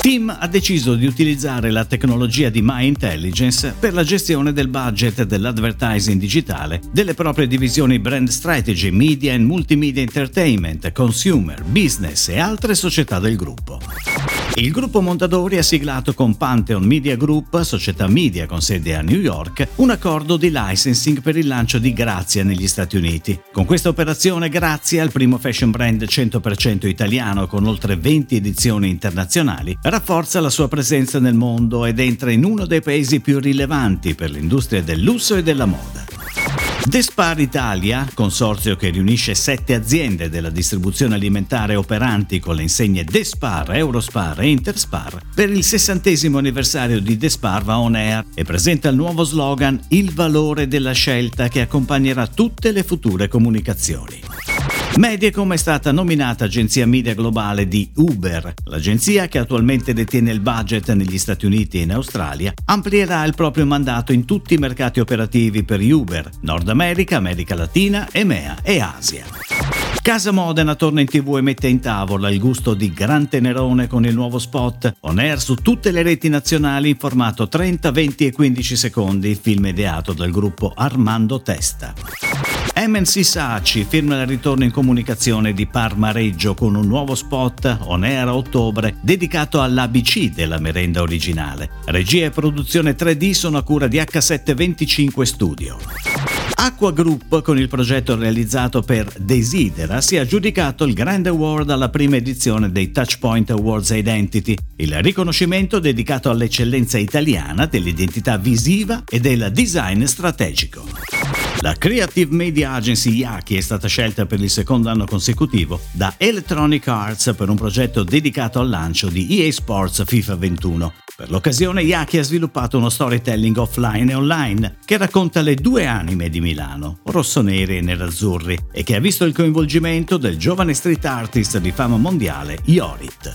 Tim ha deciso di utilizzare la tecnologia di My Intelligence per la gestione del budget dell'advertising digitale delle proprie divisioni Brand Strategy, Media and Multimedia Entertainment, Consumer, Business e altre società del gruppo. Il gruppo Mondadori ha siglato con Pantheon Media Group, società media con sede a New York, un accordo di licensing per il lancio di Grazia negli Stati Uniti. Con questa operazione Grazia, il primo fashion brand 100% italiano con oltre 20 edizioni internazionali, rafforza la sua presenza nel mondo ed entra in uno dei paesi più rilevanti per l'industria del lusso e della moda. Despar Italia, consorzio che riunisce sette aziende della distribuzione alimentare operanti con le insegne Despar, Eurospar e Interspar, per il sessantesimo anniversario di Despar va on air e presenta il nuovo slogan Il valore della scelta che accompagnerà tutte le future comunicazioni. Mediacom è stata nominata agenzia media globale di Uber. L'agenzia, che attualmente detiene il budget negli Stati Uniti e in Australia, amplierà il proprio mandato in tutti i mercati operativi per Uber, Nord America, America Latina, EMEA e Asia. Casa Modena torna in tv e mette in tavola il gusto di Gran Tenerone con il nuovo spot on air su tutte le reti nazionali in formato 30, 20 e 15 secondi, film ideato dal gruppo Armando Testa. MNC Saci firma il ritorno in comunicazione di Parma Reggio con un nuovo spot on air a ottobre dedicato all'ABC della merenda originale. Regia e produzione 3D sono a cura di H725 Studio. Aqua Group, con il progetto realizzato per Desidera, si è aggiudicato il Grand Award alla prima edizione dei Touchpoint Awards Identity, il riconoscimento dedicato all'eccellenza italiana dell'identità visiva e del design strategico. La Creative Media Agency Yaki è stata scelta per il secondo anno consecutivo da Electronic Arts per un progetto dedicato al lancio di EA Sports FIFA 21. Per l'occasione Yaki ha sviluppato uno storytelling offline e online che racconta le due anime di Milano, rossoneri e nerazzurri, e che ha visto il coinvolgimento del giovane street artist di fama mondiale Yorit.